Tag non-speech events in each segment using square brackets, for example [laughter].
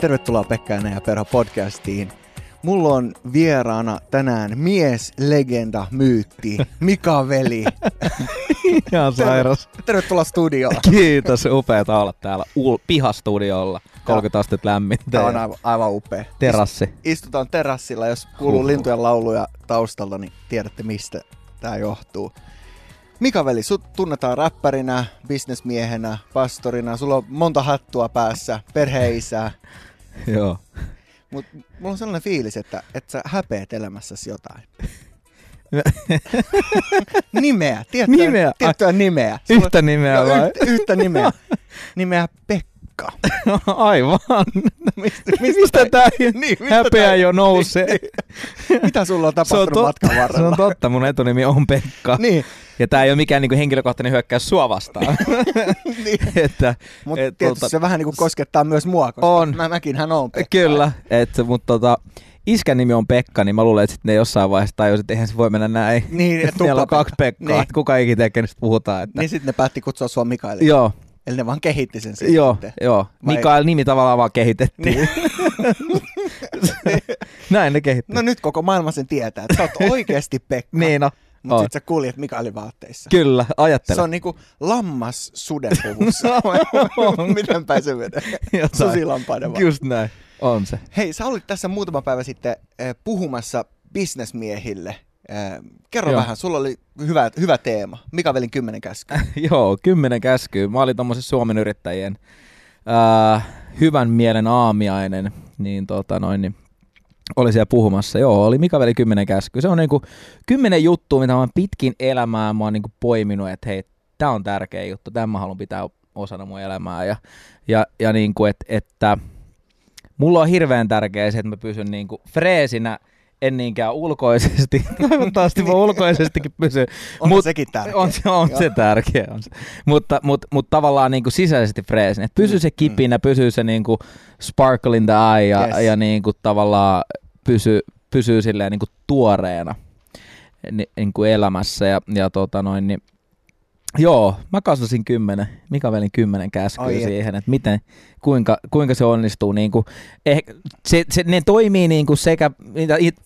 Tervetuloa Pekka ja Perho podcastiin. Mulla on vieraana tänään mies, legenda, myytti, Mika Veli. [laughs] Ihan sairas. Tervetuloa studioon. Kiitos, upeata olla täällä ul- pihastudiolla. 30 astetta lämmintä. Tämä on aivan, aivan upea. Terassi. Istutaan terassilla, jos kuuluu lintujen lauluja taustalta, niin tiedätte mistä tämä johtuu. Mika Veli, sut tunnetaan räppärinä, bisnesmiehenä, pastorina, sulla on monta hattua päässä, perheisää. [laughs] Joo. Mut mulla on sellainen fiilis, että, että sä häpeät elämässäsi jotain. [laughs] nimeä, tiettyä Nimeä? tiettyä nimeä. Sulla- Yhtä nimeä no, vai? Yhtä, yhtä nimeä. [laughs] Nimeä Pekka. Aivan. Mistä, Mistä tää niin, mistä häpeä tää- jo nousee? Niin, Mitä sulla on tapahtunut tot- matkan se varrella? on totta, mun etunimi on Pekka. Niin, Ja tää ei ole mikään niinku henkilökohtainen hyökkäys sua vastaan. [laughs] niin. että, Mutta et tietysti tota- se vähän niin kuin koskettaa myös mua, koska On. Mä, mäkin hän on Pekka. Kyllä, että, mutta tota, iskän nimi on Pekka, niin mä luulen, että sitten ne jossain vaiheessa tajusivat, että eihän se voi mennä näin. Niin, [laughs] että on kaksi Pekkaa, Niin. että kuka ikinä tekee, niin puhutaan. Että... Niin sitten ne päätti kutsua sua Mikaeliksi. Joo, Eli ne vaan kehitti sen sitten. joo, joo. Vai- Mikael nimi tavallaan vaan kehitettiin. Niin. [laughs] Näin ne kehitti. No nyt koko maailma sen tietää, että sä oot oikeasti Pekka. niin no, Mutta on. sit sä kuljet Mikaelin vaatteissa. kyllä, ajattele. Se on niinku lammas sudenpuvussa. [laughs] [laughs] Miten menee? Jotain. Susilampaiden vaan. Just näin, on se. Hei, sä olit tässä muutama päivä sitten äh, puhumassa bisnesmiehille. Äh, kerro Joo. vähän, sulla oli hyvä, hyvä teema. Mika Velin kymmenen käskyä. [laughs] Joo, kymmenen käskyä. Mä olin tommosen Suomen yrittäjien ää, hyvän mielen aamiainen, niin tota noin, niin oli siellä puhumassa. Joo, oli Mika Veli kymmenen käskyä. Se on niinku kymmenen juttua, mitä mä oon pitkin elämää mä oon niinku poiminut, että hei, tää on tärkeä juttu, tämän mä haluan pitää osana mun elämää. Ja, ja, ja niinku, et, että mulla on hirveän tärkeää se, että mä pysyn niinku freesinä, en niinkään ulkoisesti. [laughs] Toivottavasti mä ulkoisestikin pysyn. On Mut- sekin tärkeä. On se, on se tärkeä. On se. Mutta, mutta, mutta tavallaan niin kuin sisäisesti freesin. Että pysyy se kipinä, pysyy se niin kuin sparkle in the eye ja, Yes. ja niin kuin tavallaan pysyy, pysyy silleen niin kuin tuoreena ni, niin kuin elämässä. Ja, ja tota noin, niin, joo, mä kasvasin kymmenen, Mika Velin kymmenen käskyä Ai siihen, että miten, kuinka, kuinka se onnistuu. Niin kuin, eh, se, se, ne toimii niin kuin sekä,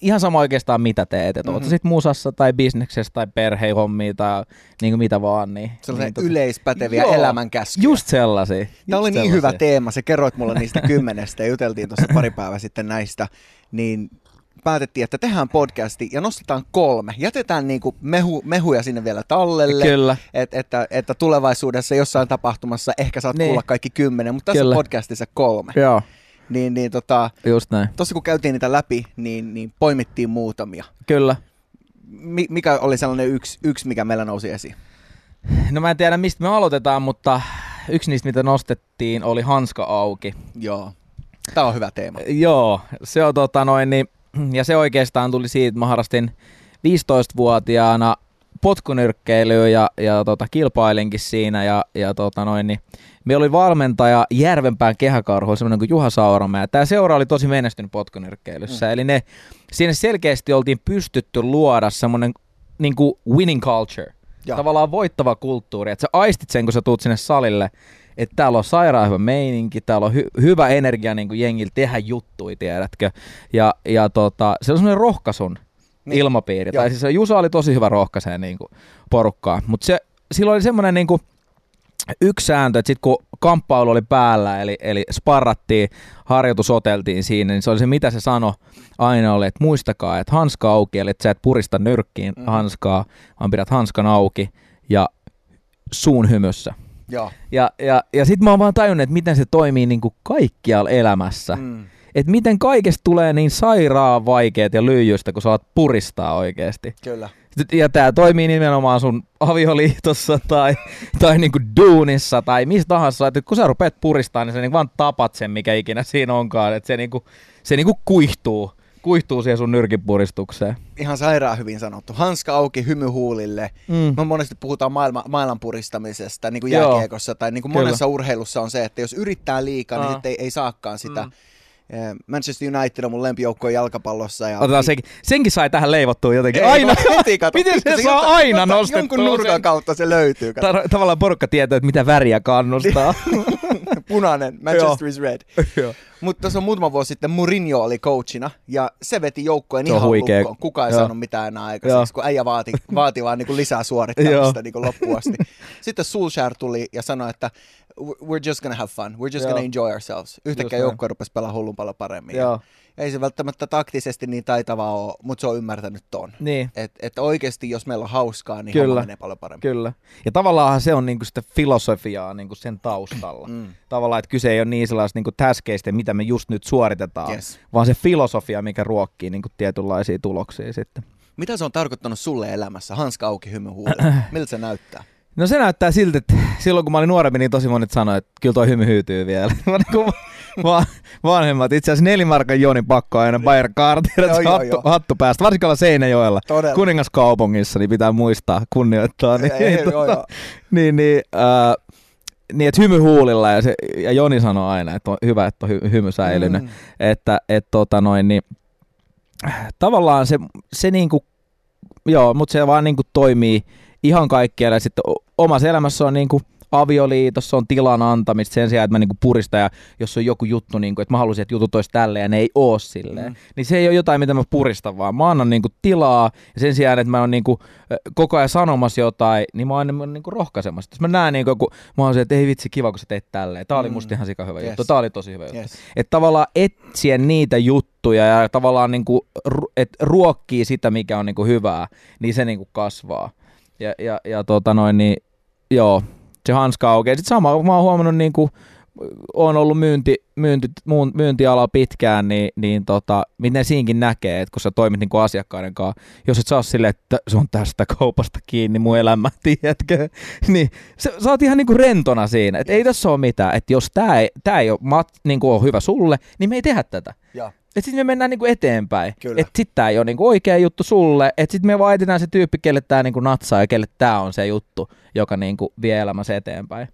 ihan sama oikeastaan mitä teet, että mm-hmm. Mhm. sitten musassa tai bisneksessä tai perhehommia tai niin kuin mitä vaan. Niin, Sellaisia niin, tota- yleispäteviä Joo, elämänkäskyjä. Just sellaisia. Tämä oli just niin hyvä sellaisia. teema, sä kerroit mulle niistä kymmenestä ja juteltiin tuossa pari päivää sitten näistä, niin päätettiin, että tehdään podcasti ja nostetaan kolme. Jätetään niinku mehu, mehuja sinne vielä tallelle, Kyllä. et, että, että tulevaisuudessa jossain tapahtumassa ehkä saat Niin. kuulla kaikki kymmenen, mutta tässä Kyllä. podcastissa kolme. Joo, Niin, niin tota, just näin. tuossa kun käytiin niitä läpi, niin, niin poimittiin muutamia. Kyllä. Mi- mikä oli sellainen yksi, yksi, mikä meillä nousi esiin? No mä en tiedä mistä me aloitetaan, mutta yksi niistä mitä nostettiin oli hanska auki. Joo. Tämä on hyvä teema. Joo, se on tota noin, niin, ja se oikeastaan tuli siitä, että mä harrastin 15-vuotiaana potkunyrkkeilyä ja, ja tota, kilpailinkin siinä ja, ja tota noin, niin, meillä oli valmentaja Järvenpään kehäkarhu, semmoinen kuin Juha Sauramäe. Tämä seura oli tosi menestynyt potkunyrkkeilyssä, mm. eli ne, siinä selkeästi oltiin pystytty luoda semmoinen niin kuin winning culture, Joo. tavallaan voittava kulttuuri, että sä aistit sen, kun sä tuut sinne salille, että täällä on sairaan hyvä meininki, täällä on hy- hyvä energia niin kuin jengillä tehdä juttui, tiedätkö? Ja, ja tota, se on semmoinen rohkaisun Niin. ilmapiiri. Joo. Tai siis Jusa oli tosi hyvä rohkaiseen niin kuin porukkaa, mutta se, silloin oli semmoinen niin kuin yksi sääntö, että sitten kun kamppailu oli päällä, eli, eli sparrattiin, harjoitusoteltiin siinä, niin se oli se, mitä se sanoi aina oli, että muistakaa, että hanska auki, eli että sä et purista nyrkkiin mm. hanskaa, vaan pidät hanskan auki ja suun hymyssä. Joo. Ja, ja, ja sitten mä oon vaan tajunnut, että miten se toimii niin kuin kaikkialla elämässä. Mm. Että miten kaikesta tulee niin sairaan vaikeet ja lyijystä, kun oot puristaa oikeasti. Kyllä. Ja tämä toimii nimenomaan sun avioliitossa tai, tai niinku duunissa tai missä tahansa. Että kun sä rupeat puristaa, niin sä niinku vaan tapat sen, mikä ikinä siinä onkaan. Että se, niinku, se niinku kuihtuu, kuihtuu siihen sun nyrkipuristukseen. Ihan sairaan hyvin sanottu. Hanska auki hymyhuulille. Mm. Me monesti puhutaan maailma, maailman puristamisesta, niin kuin jääkiekossa tai niin kuin Kyllä. monessa urheilussa on se, että jos yrittää liikaa, niin Aa. sitten ei, ei saakaan sitä. Mm. Eh, Manchester United on mun lempijoukko jalkapallossa. Ja Otetaan senkin, senkin sai tähän leivottua jotenkin. Ei, aina. no heti kato. [laughs] Miten se Kato, saa jota- aina jota- nostettua Jonkun nurkan sen? kautta se löytyy. Kato. Ta- tavallaan porukka tietää, että mitä väriä kannustaa. [laughs] Punainen, Manchester [laughs] is red. Joo. Mutta tuossa on muutama vuosi sitten Mourinho oli coachina ja se veti joukkojen ihan huikea. lukkoon. Kukaan ei Joo. saanut mitään enää aikaiseksi, kun äijä vaati, vaati vaan niin lisää suorittamista [laughs] niin loppuun asti. Sitten Solskjaer tuli ja sanoi, että we're just gonna have fun, we're just Joo. gonna enjoy ourselves. Yhtäkkiä joukkue rupesi pelaamaan hullun paljon paremmin. Joo. Ja ei se välttämättä taktisesti niin taitavaa ole, mutta se on ymmärtänyt ton. Niin, Että et oikeasti, jos meillä on hauskaa, niin Kyllä. homma menee paljon paremmin. kyllä. Ja tavallaan se on niinku sitä filosofiaa niinku sen taustalla. Mm. Tavallaan, että kyse ei ole niin sellaista niinku täskeistä, mitä me just nyt suoritetaan, Yes. vaan se filosofia, mikä ruokkii niinku tietynlaisia tuloksia sitten. Mitä se on tarkoittanut sulle elämässä? Hanska auki hymy. [coughs] Miltä se näyttää? No se näyttää siltä, että silloin kun mä olin nuorempi, niin tosi monet sanoi, että kyllä toi hymy hyytyy vielä. [laughs] Niinku va- vanhemmat, itse asiassa nelimarkan Joni pakko aina Bayer Cartier, Joo, joo, hattu, joo. hattu päästä, varsinkin olla Seinäjoella. Todella. Kuningaskaupungissa, niin pitää muistaa, kunnioittaa. Niin, Ei, joo, tota, joo. niin, niin, äh, niin että hymy huulilla ja, se, ja Joni sanoi aina, että on hyvä, että on hy, hymy säilynyt. Mm. Että et, tota noin, niin, tavallaan se, se niinku, joo, mutta se vaan niinku toimii ihan kaikkialla sitten omassa elämässä on niinku avioliitossa on tilan antamista sen sijaan, että mä niinku puristan ja jos on joku juttu, niinku, että mä haluaisin, että jutut olisi tälleen ja ne ei oo silleen, Mm. niin se ei ole jotain, mitä mä puristan, vaan mä annan niinku tilaa ja sen sijaan, että mä oon niinku koko ajan sanomassa jotain, niin mä oon enemmän niinku rohkaisemassa. Jos mä näen niinku joku, mä oon se, että ei vitsi, kiva kun sä teet tälleen. Tää oli Mm. musta ihan sika hyvä Yes. juttu, tää oli tosi hyvä juttu. Yes. Että tavallaan etsiä niitä juttuja ja tavallaan niinku, et ruokkii sitä, mikä on niinku hyvää, niin se niinku kasvaa. Ja, ja, ja tota noin, niin joo, se hanska aukeaa. Sitten sama, mä oon huomannut niinku, on ollut myynti, myynti, myyntiala pitkään, niin, niin tota, miten siinkin näkee, että kun sä toimit niinku asiakkaiden kanssa, jos et saa silleen, että se on tästä kaupasta kiinni mun elämä, [laughs] tiedätkö, niin sä, sä oot ihan niinku rentona siinä, että ei tässä ole mitään, että jos tää ei, tää ei ole, mat, niinku ole hyvä sulle, niin me ei tehdä tätä. Joo. Että sitten me mennään niinku eteenpäin. Että sitten tää ei ole niinku oikea juttu sulle. Että sitten me vaan etsitään se tyyppi, kelle tää niinku natsaa ja kelle tää on se juttu, joka niinku vie elämässä eteenpäin.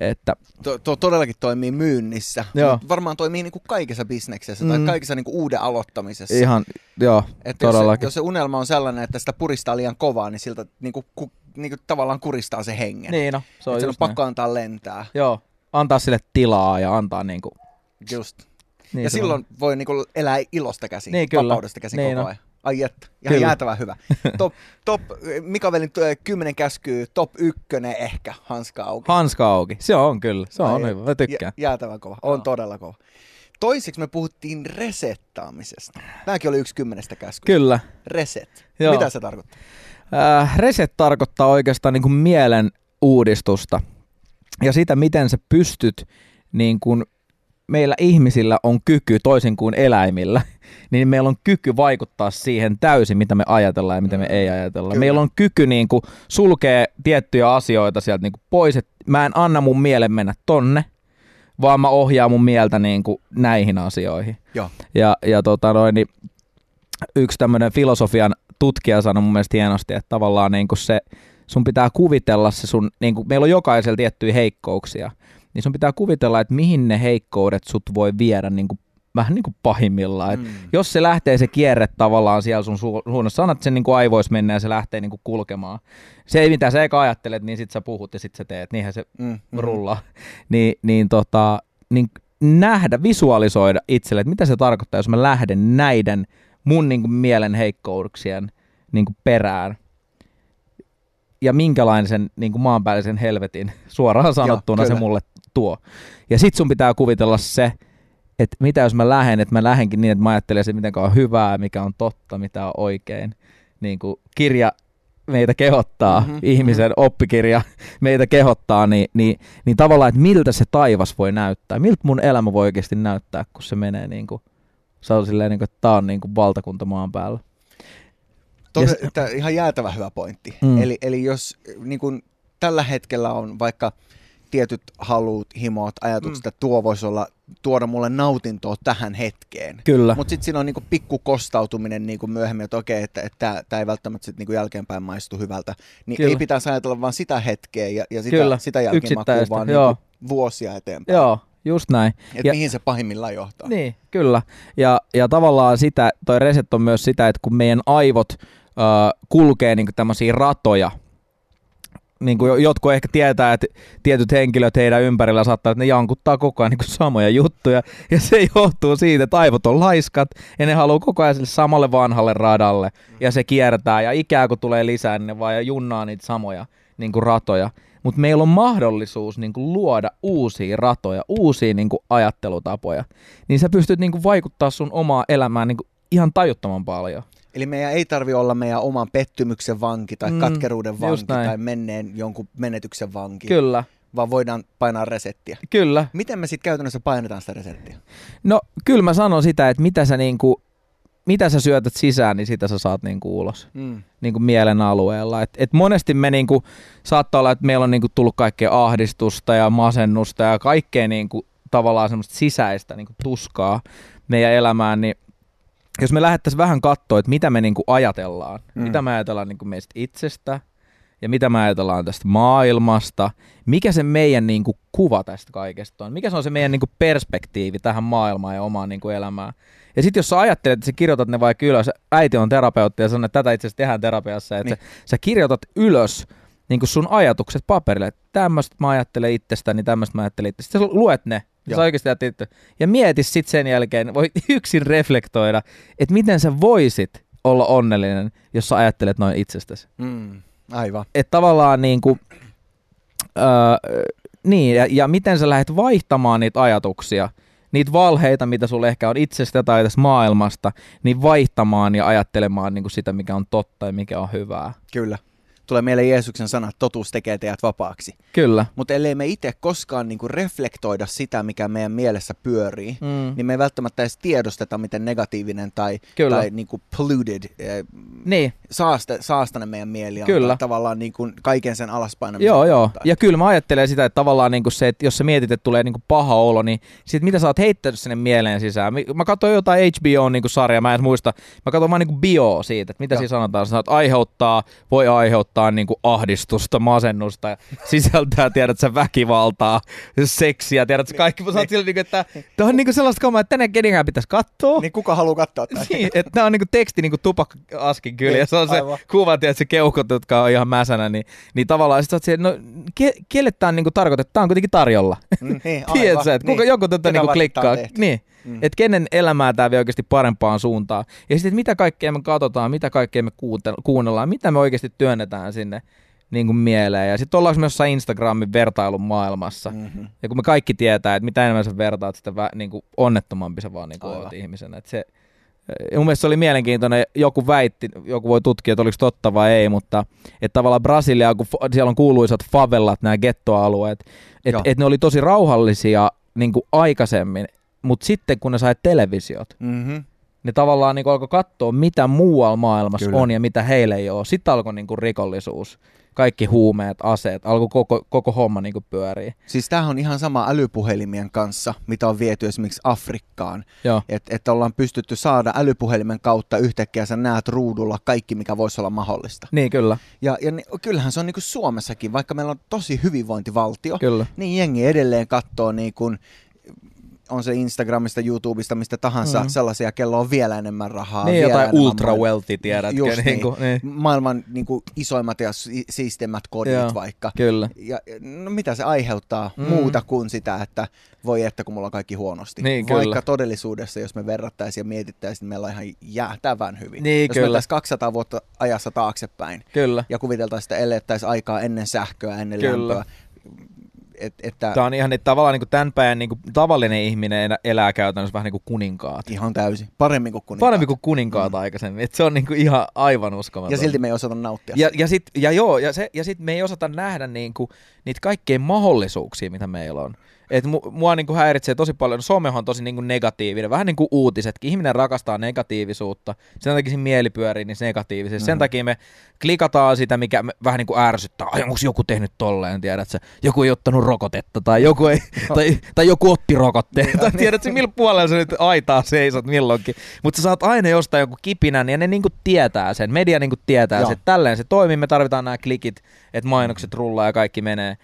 Että To, to, todellakin toimii myynnissä. Joo. Mut varmaan toimii niinku kaikessa bisneksessä tai Mm. kaikessa niinku uuden aloittamisessa. ihan, joo, että jos, se, todellakin. jos se unelma on sellainen, että sitä puristaa liian kovaa, niin siltä niinku, ku, niinku tavallaan kuristaa se hengen. Niin no, se on on, on just näin. pakko antaa lentää. Joo, antaa sille tilaa ja antaa niinku... Just. Niin ja se silloin voi niinku elää ilosta käsin, Niin, kyllä. vapaudesta käsin Niin koko on. ajan. Ai että, ihan Kyllä. jäätävän hyvä. [laughs] Top, top, Mika Velin ö, kymmenen käskyy, top ykkönen ehkä, hanska auki. Hanska auki. Se on kyllä, se on Ai hyvä, mä tykkään. Jä, jäätävän kova, on Joo. todella kova. Toiseksi me puhuttiin resettaamisesta. Tämäkin oli yksi kymmenestä käskyä. Kyllä. Reset. Joo. Mitä se tarkoittaa? Äh, reset tarkoittaa oikeastaan niin kuin mielen uudistusta ja sitä, miten sä pystyt, niin kuin meillä ihmisillä on kyky, toisin kuin eläimillä, [laughs] niin meillä on kyky vaikuttaa siihen täysin, mitä me ajatellaan ja mitä me ei ajatella. Kyllä. Meillä on kyky niin kuin sulkea tiettyjä asioita sieltä niin kuin pois, että mä en anna mun mielen mennä tonne, vaan mä ohjaan mun mieltä niin kuin näihin asioihin. Joo. Ja, ja tota noin, niin yksi tämmöinen filosofian tutkija sanoi mun mielestä hienosti, että tavallaan niin kuin se, sun pitää kuvitella se sun, niin kuin meillä on jokaisella tiettyjä heikkouksia, niin sun pitää kuvitella, että mihin ne heikkoudet sut voi viedä niin kuin, vähän niin kuin pahimmillaan. Mm. Mm. Jos se lähtee se kierre tavallaan siellä sun su- suunnassa, sanat sen niin kuin aivois mennä ja se lähtee niin kuin kulkemaan. Se ei mitä sä eka ajattelet, niin sit sä puhut ja sit sä teet, niinhän se Mm. mm. rullaa. [laughs] Niin, niin, tota, niin nähdä, visualisoida itselle, että mitä se tarkoittaa, jos mä lähden näiden mun niin kuin, mielen heikkouksien niin kuin, perään. Ja minkälainen sen niin kuin maanpäällisen helvetin suoraan sanottuna se kyllä. mulle tuo. Ja sit sun pitää kuvitella se, että mitä jos mä lähden, että mä lähdenkin niin, että mä ajattelen se, miten on hyvää, mikä on totta, mitä on oikein. Niin kuin kirja meitä kehottaa, Mhm, mm-hmm, ihmisen oppikirja meitä kehottaa, niin, niin, niin tavallaan, että miltä se taivas voi näyttää, miltä mun elämä voi oikeasti näyttää, kun se menee niin kuin, se on silleen, niin kuin, että tää on niin kuin valtakunta maan päällä. Tod- Ja tää, ihan jäätävä hyvä pointti. Mm. Eli, eli jos niin kun, tällä hetkellä on vaikka tietyt halut, himot, ajatukset, Mm. että tuo voisi olla, tuoda mulle nautintoa tähän hetkeen. Kyllä. Mutta sitten siinä on niinku pikku kostautuminen niinku myöhemmin, että okei, että tämä ei välttämättä sit niinku jälkeenpäin maistu hyvältä. Niin Kyllä. ei pitäisi ajatella vaan sitä hetkeä ja, ja sitä, Kyllä, sitä yksittäistä, vaan joo. niinku vuosia eteenpäin. Joo, just näin. Että Ja- mihin se pahimmillaan johtaa. Niin, kyllä. Ja, ja tavallaan sitä, toi reset on myös sitä, että kun meidän aivot ö, kulkee niin tämmöisiä ratoja, niin kuin jotkut ehkä tietää, että tietyt henkilöt heidän ympärillä saattaa, että ne jankuttaa koko ajan niin kuin samoja juttuja. Ja se johtuu siitä, että aivot on laiskat ja ne haluaa koko ajan sille samalle vanhalle radalle. Ja se kiertää ja ikää kun tulee lisää, niin ne vaan junnaa niitä samoja niin kuin ratoja. Mutta meillä on mahdollisuus niin kuin luoda uusia ratoja, uusia niin kuin ajattelutapoja. Niin sä pystyt niin kuin vaikuttaa sun omaa elämään niin kuin ihan tajuttoman paljon. Eli meidän ei tarvi olla meidän oman pettymyksen vanki tai mm, katkeruuden vanki tai menneen jonkun menetyksen vanki. Kyllä. Vaan voidaan painaa resettiä. Kyllä. Miten me sitten käytännössä painetaan sitä resettiä? No kyllä mä sanon sitä, että mitä sä niinku, mitä sä syötät sisään, niin sitä sä saat niinku ulos mm. niinku mielen alueella. Et, et monesti me niinku, saattaa olla, että meillä on niinku tullut kaikkea ahdistusta ja masennusta ja kaikkea niinku, tavallaan semmoista sisäistä niinku, tuskaa meidän elämään, niin jos me lähdettäisiin vähän katsoa, että mitä me niinku ajatellaan, mm. mitä me ajatellaan niinku meistä itsestä ja mitä me ajatellaan tästä maailmasta, mikä se meidän niinku kuva tästä kaikesta on, mikä se on se meidän niinku perspektiivi tähän maailmaan ja omaan niinku elämään. Ja sitten jos sä ajattelet, että sä kirjoitat ne vaikka ylös, äiti on terapeutti ja sanoo, että tätä itse asiassa tehdään terapiassa, että niin. sä, sä kirjoitat ylös niin sun ajatukset paperille, että tämmöistä mä ajattelen itsestäni, tämmöistä mä ajattelen itsestäni. Sä luet ne Joo. Sä oikeasti itse. Ja mieti sitten sen jälkeen, voi [laughs] yksin reflektoida, että miten sä voisit olla onnellinen, jos sä ajattelet noin itsestäsi. Mm, aivan. Että tavallaan niin kuin, öö, niin, ja, ja miten sä lähdet vaihtamaan niitä ajatuksia, niitä valheita, mitä sulle ehkä on itsestä tai tästä maailmasta, niin vaihtamaan ja ajattelemaan niin kuin sitä, mikä on totta ja mikä on hyvää. Kyllä tulee mieleen Jeesuksen sana, että totuus tekee teidät vapaaksi. Kyllä. Mutta ellei me itse koskaan niinku reflektoida sitä, mikä meidän mielessä pyörii, mm. niin me ei välttämättä edes tiedosteta, miten negatiivinen tai, Kyllä. tai niinku polluted, äh, niin. saaste, saastainen meidän mieli on. Kyllä. Tavallaan niinku kaiken sen alaspainamisen. Joo, joo. Ja kyllä mä ajattelen sitä, että tavallaan niinku se, että jos sä mietit, että tulee niinku paha olo, niin sit mitä sä oot heittänyt sinne mieleen sisään. Mä katsoin jotain HBO-sarjaa, mä en muista. Mä katsoin vaan niinku bio siitä, että mitä siinä sanotaan. Että aiheuttaa, voi aiheuttaa aiheuttaa niin kuin ahdistusta, masennusta ja sisältää, tiedät sä, väkivaltaa, seksiä, tiedät sä, kaikki. Niin. Sä sillä, niin kuin, että tämä on niin kuin sellaista kamaa, että tänne kenenkään pitäisi katsoa. Niin kuka haluaa katsoa tätä? Niin, että tämä on niin kuin teksti niin kuin tupakka-askin kyllä, ja se on se kuva, tiedät se keukot, jotka on ihan mäsänä, niin, niin tavallaan sit sä no ke, kelle tämä on niin kuin tarkoitettu, tämä on kuitenkin tarjolla. Mm, niin, [laughs] Tiedätkö, että kuka, niin. joku tätä niin kuin klikkaa. Niin. Mm. Että kenen elämää tämä vie oikeasti parempaan suuntaan. Ja sitten mitä kaikkea me katsotaan, mitä kaikkea me kuunnellaan, mitä me oikeasti työnnetään sinne niin kuin mieleen. Ja sitten ollaanko me jossain Instagramin vertailun maailmassa. Mm-hmm. Ja kun me kaikki tietää, että mitä enemmän sä vertaat, sitä vä, niin kuin onnettomampi sä vaan niin kuin olet ihmisenä. Et se, mun mielestä se oli mielenkiintoinen, joku väitti, joku voi tutkia, että oliko totta vai ei, mutta että tavallaan Brasilia, kun siellä on kuuluisat favelat, nämä gettoalueet, että et ne oli tosi rauhallisia niin kuin aikaisemmin, mutta sitten kun ne sai televisiot, mm-hmm. ne tavallaan niin alkoi katsoa, mitä muualla maailmassa Kyllä. on ja mitä heille ei ole. Sitten alkoi niin rikollisuus, kaikki huumeet, aseet, alkoi koko, koko homma niin pyörii. Siis tämähän on ihan sama älypuhelimien kanssa, mitä on viety esimerkiksi Afrikkaan. Että et ollaan pystytty saada älypuhelimen kautta yhtäkkiä sä näet ruudulla kaikki, mikä voisi olla mahdollista. Niin, kyllä. Ja, ja kyllähän se on niin kuin Suomessakin, vaikka meillä on tosi hyvinvointivaltio, kyllä. niin jengi edelleen katsoo niin kuin on se Instagramista, YouTubesta, mistä tahansa mm. sellaisia, kello on vielä enemmän rahaa. Niin, jotain ultra wealthy, tiedätkö? Just niin, niin, kuin, niin. Maailman niin kuin, isoimmat ja siistemmät kodit Joo, vaikka. Kyllä. Ja, no, mitä se aiheuttaa mm. muuta kuin sitä, että voi että kun mulla on kaikki huonosti. Niin, vaikka kyllä. todellisuudessa, jos me verrattaisiin ja mietittäisiin, niin meillä on ihan jäätävän hyvin. Niin, jos kyllä. me 200 vuotta ajassa taaksepäin kyllä. ja kuviteltaisiin, että elettäisiin aikaa ennen sähköä, ennen kyllä. lämpöä, et, että... Tämä on ihan että tavallaan niin kuin tämän päivän niin kuin tavallinen ihminen elää käytännössä vähän niin kuin kuninkaat. Ihan täysin. Paremmin kuin kuninkaat. Paremmin kuin kuninkaat mm. aikaisemmin. Et se on niin kuin ihan aivan uskomaton. Ja silti me ei osata nauttia. Ja, ja, sit, ja joo, ja, se, ja sit me ei osata nähdä niin kuin, niitä kaikkein mahdollisuuksia, mitä meillä on. Et mu, mua niinku häiritsee tosi paljon, no somehan on tosi niinku negatiivinen, vähän niin kuin uutisetkin. Ihminen rakastaa negatiivisuutta, sen takia siinä mieli pyörii niin negatiivisesti. Mm-hmm. Sen takia me klikataan sitä, mikä me vähän niin kuin ärsyttää. Ai onko joku tehnyt tolleen, tiedätkö? Joku ei ottanut rokotetta tai joku, ei, [laughs] tai, tai joku otti rokotteen. tai niin. tiedätkö, millä puolella sä nyt aitaa seisot milloinkin. Mutta sä saat aina jostain joku kipinän ja ne niinku tietää sen. Media niinku tietää sen, että tälleen se toimii. Me tarvitaan nämä klikit, että mainokset rullaa ja kaikki menee.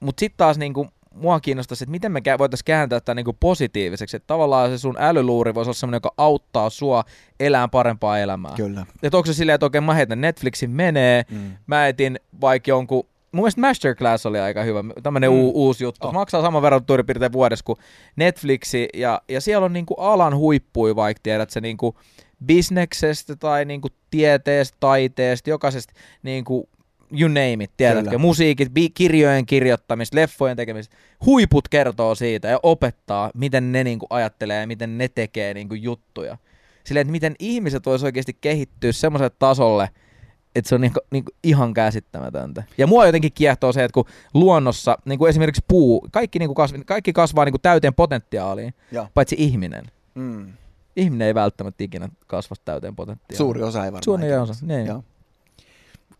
Mutta sitten taas niinku, mua kiinnostaisi, että miten me voitaisiin kääntää tämä niinku positiiviseksi. Että tavallaan se sun älyluuri voisi olla sellainen, joka auttaa sua elämään parempaa elämää. Kyllä. Että onko se silleen, että oikein mä heitän Netflixin menee, mm. mä etin vaikka jonkun mun mielestä Masterclass oli aika hyvä, tämmönen Mm. mm. uusi juttu. Oh. Oh. Maksaa saman verran suurin piirtein vuodessa kuin Netflixi, ja, ja siellä on niinku alan huippui, vaikka tiedät se niinku bisneksestä tai niinku tieteestä, taiteesta, jokaisesta niinku you name it, tiedätkö, Kyllä. musiikit, bi- kirjojen kirjoittamista, leffojen tekemistä. Huiput kertoo siitä ja opettaa, miten ne niinku ajattelee ja miten ne tekee niinku juttuja. Silleen, että miten ihmiset vois oikeasti kehittyä semmoiselle tasolle, että se on niinku, niinku ihan käsittämätöntä. Ja mua jotenkin kiehtoo se, että kun luonnossa, niinku esimerkiksi puu, kaikki, niinku kasvi, kaikki kasvaa niinku täyteen potentiaaliin, Joo. paitsi ihminen. Mm. Ihminen ei välttämättä ikinä kasva täyteen potentiaaliin. Suuri osa ei varmaan. Suuri osa, niin. Joo.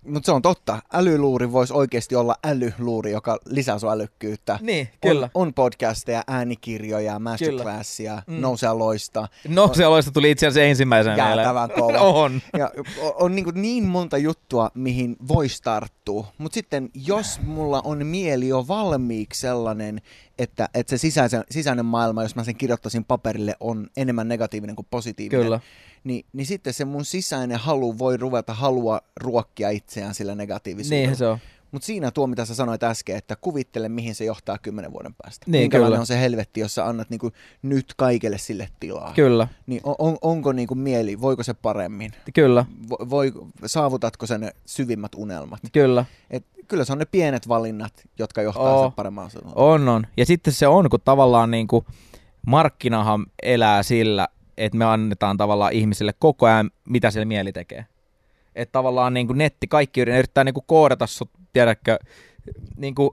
Mutta se on totta. Älyluuri voisi oikeasti olla älyluuri, joka lisää sun älykkyyttä. Niin, kyllä. On, on podcasteja, äänikirjoja, masterclassia, Mm. nousee loista, No se aloista tuli itse asiassa ensimmäisenä jäätävän kova. [laughs] On. Ja o- on niin, niin monta juttua, mihin voisi tarttua. Mutta sitten jos mulla on mieli jo valmiiksi sellainen, että, että se sisäisen, sisäinen maailma, jos mä sen kirjoittaisin paperille, on enemmän negatiivinen kuin positiivinen, Kyllä. niin, niin sitten se mun sisäinen halu voi ruveta halua ruokkia itseään sillä negatiivisuudella. Niin se on. Mutta siinä tuo, mitä sä sanoit äsken, että kuvittele, mihin se johtaa kymmenen vuoden päästä. Niin, Minkälainen kyllä. on se helvetti, jos sä annat niinku nyt kaikelle sille tilaa. Kyllä, Niin on, on, onko niinku mieli, voiko se paremmin? kyllä, Vo- Voi, saavutatko sen ne syvimmät unelmat? kyllä. Et kyllä se on ne pienet valinnat, jotka johtaa Oo. sen parempaan suuntaan. On, on. Ja sitten se on, kun tavallaan niin kuin markkinahan elää sillä, että me annetaan tavallaan ihmisille koko ajan, mitä siellä mieli tekee. Että tavallaan niin kuin netti, kaikki yrittää, yrittää niin kuin koodata sut, tiedätkö, niin kuin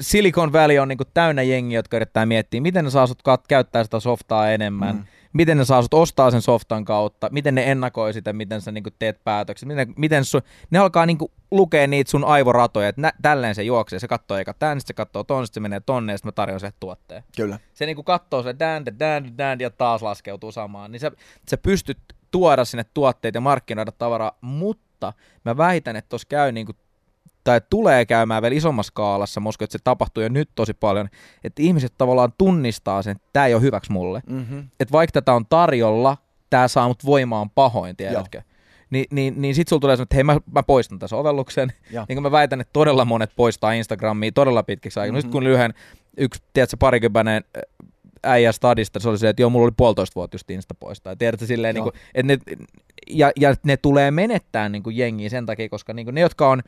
Silicon Valley on niin kuin täynnä jengiä, jotka yrittää miettiä, miten ne saa sut käyttää sitä softaa enemmän, Mm. miten ne saa sut ostaa sen softan kautta, miten ne ennakoi sitä, miten sä niinku teet päätökset, miten, miten su, ne alkaa niinku lukea niitä sun aivoratoja, että nä, tälleen se juoksee, se katsoo eka tän, se katsoo ton, sit se menee tonne, ja sit mä tarjoan sen tuotteen. Kyllä. Se niinku katsoo se dan, dan, dan, ja taas laskeutuu samaan, niin sä, sä pystyt tuoda sinne tuotteet ja markkinoida tavaraa, mutta mä väitän, että tuossa käy tai tulee käymään vielä isommassa skaalassa, mä uskon, että se tapahtuu jo nyt tosi paljon, että ihmiset tavallaan tunnistaa sen, että tämä ei ole hyväksi mulle Mm-hmm. että vaikka tätä on tarjolla, tämä saa mut voimaan pahoin, tiedätkö? Ni, niin, niin sit sulla tulee semmoinen, että hei mä, mä poistan tämän sovelluksen. Joo. Niin kuin mä väitän, että todella monet poistaa Instagramia todella pitkiksi aikaa. Mm-hmm. Mhm. Nyt kun lyhyen yksi, tiedätkö, parikymppäinen äijä stadista, se oli se, että joo, mulla oli puolitoista vuotta just Insta poistaa. Ja tiedätkö, silleen, niin Joo. kuin, että ne, ja, ja ne tulee menettää niin kuin jengiä sen takia, koska niin kuin ne, jotka on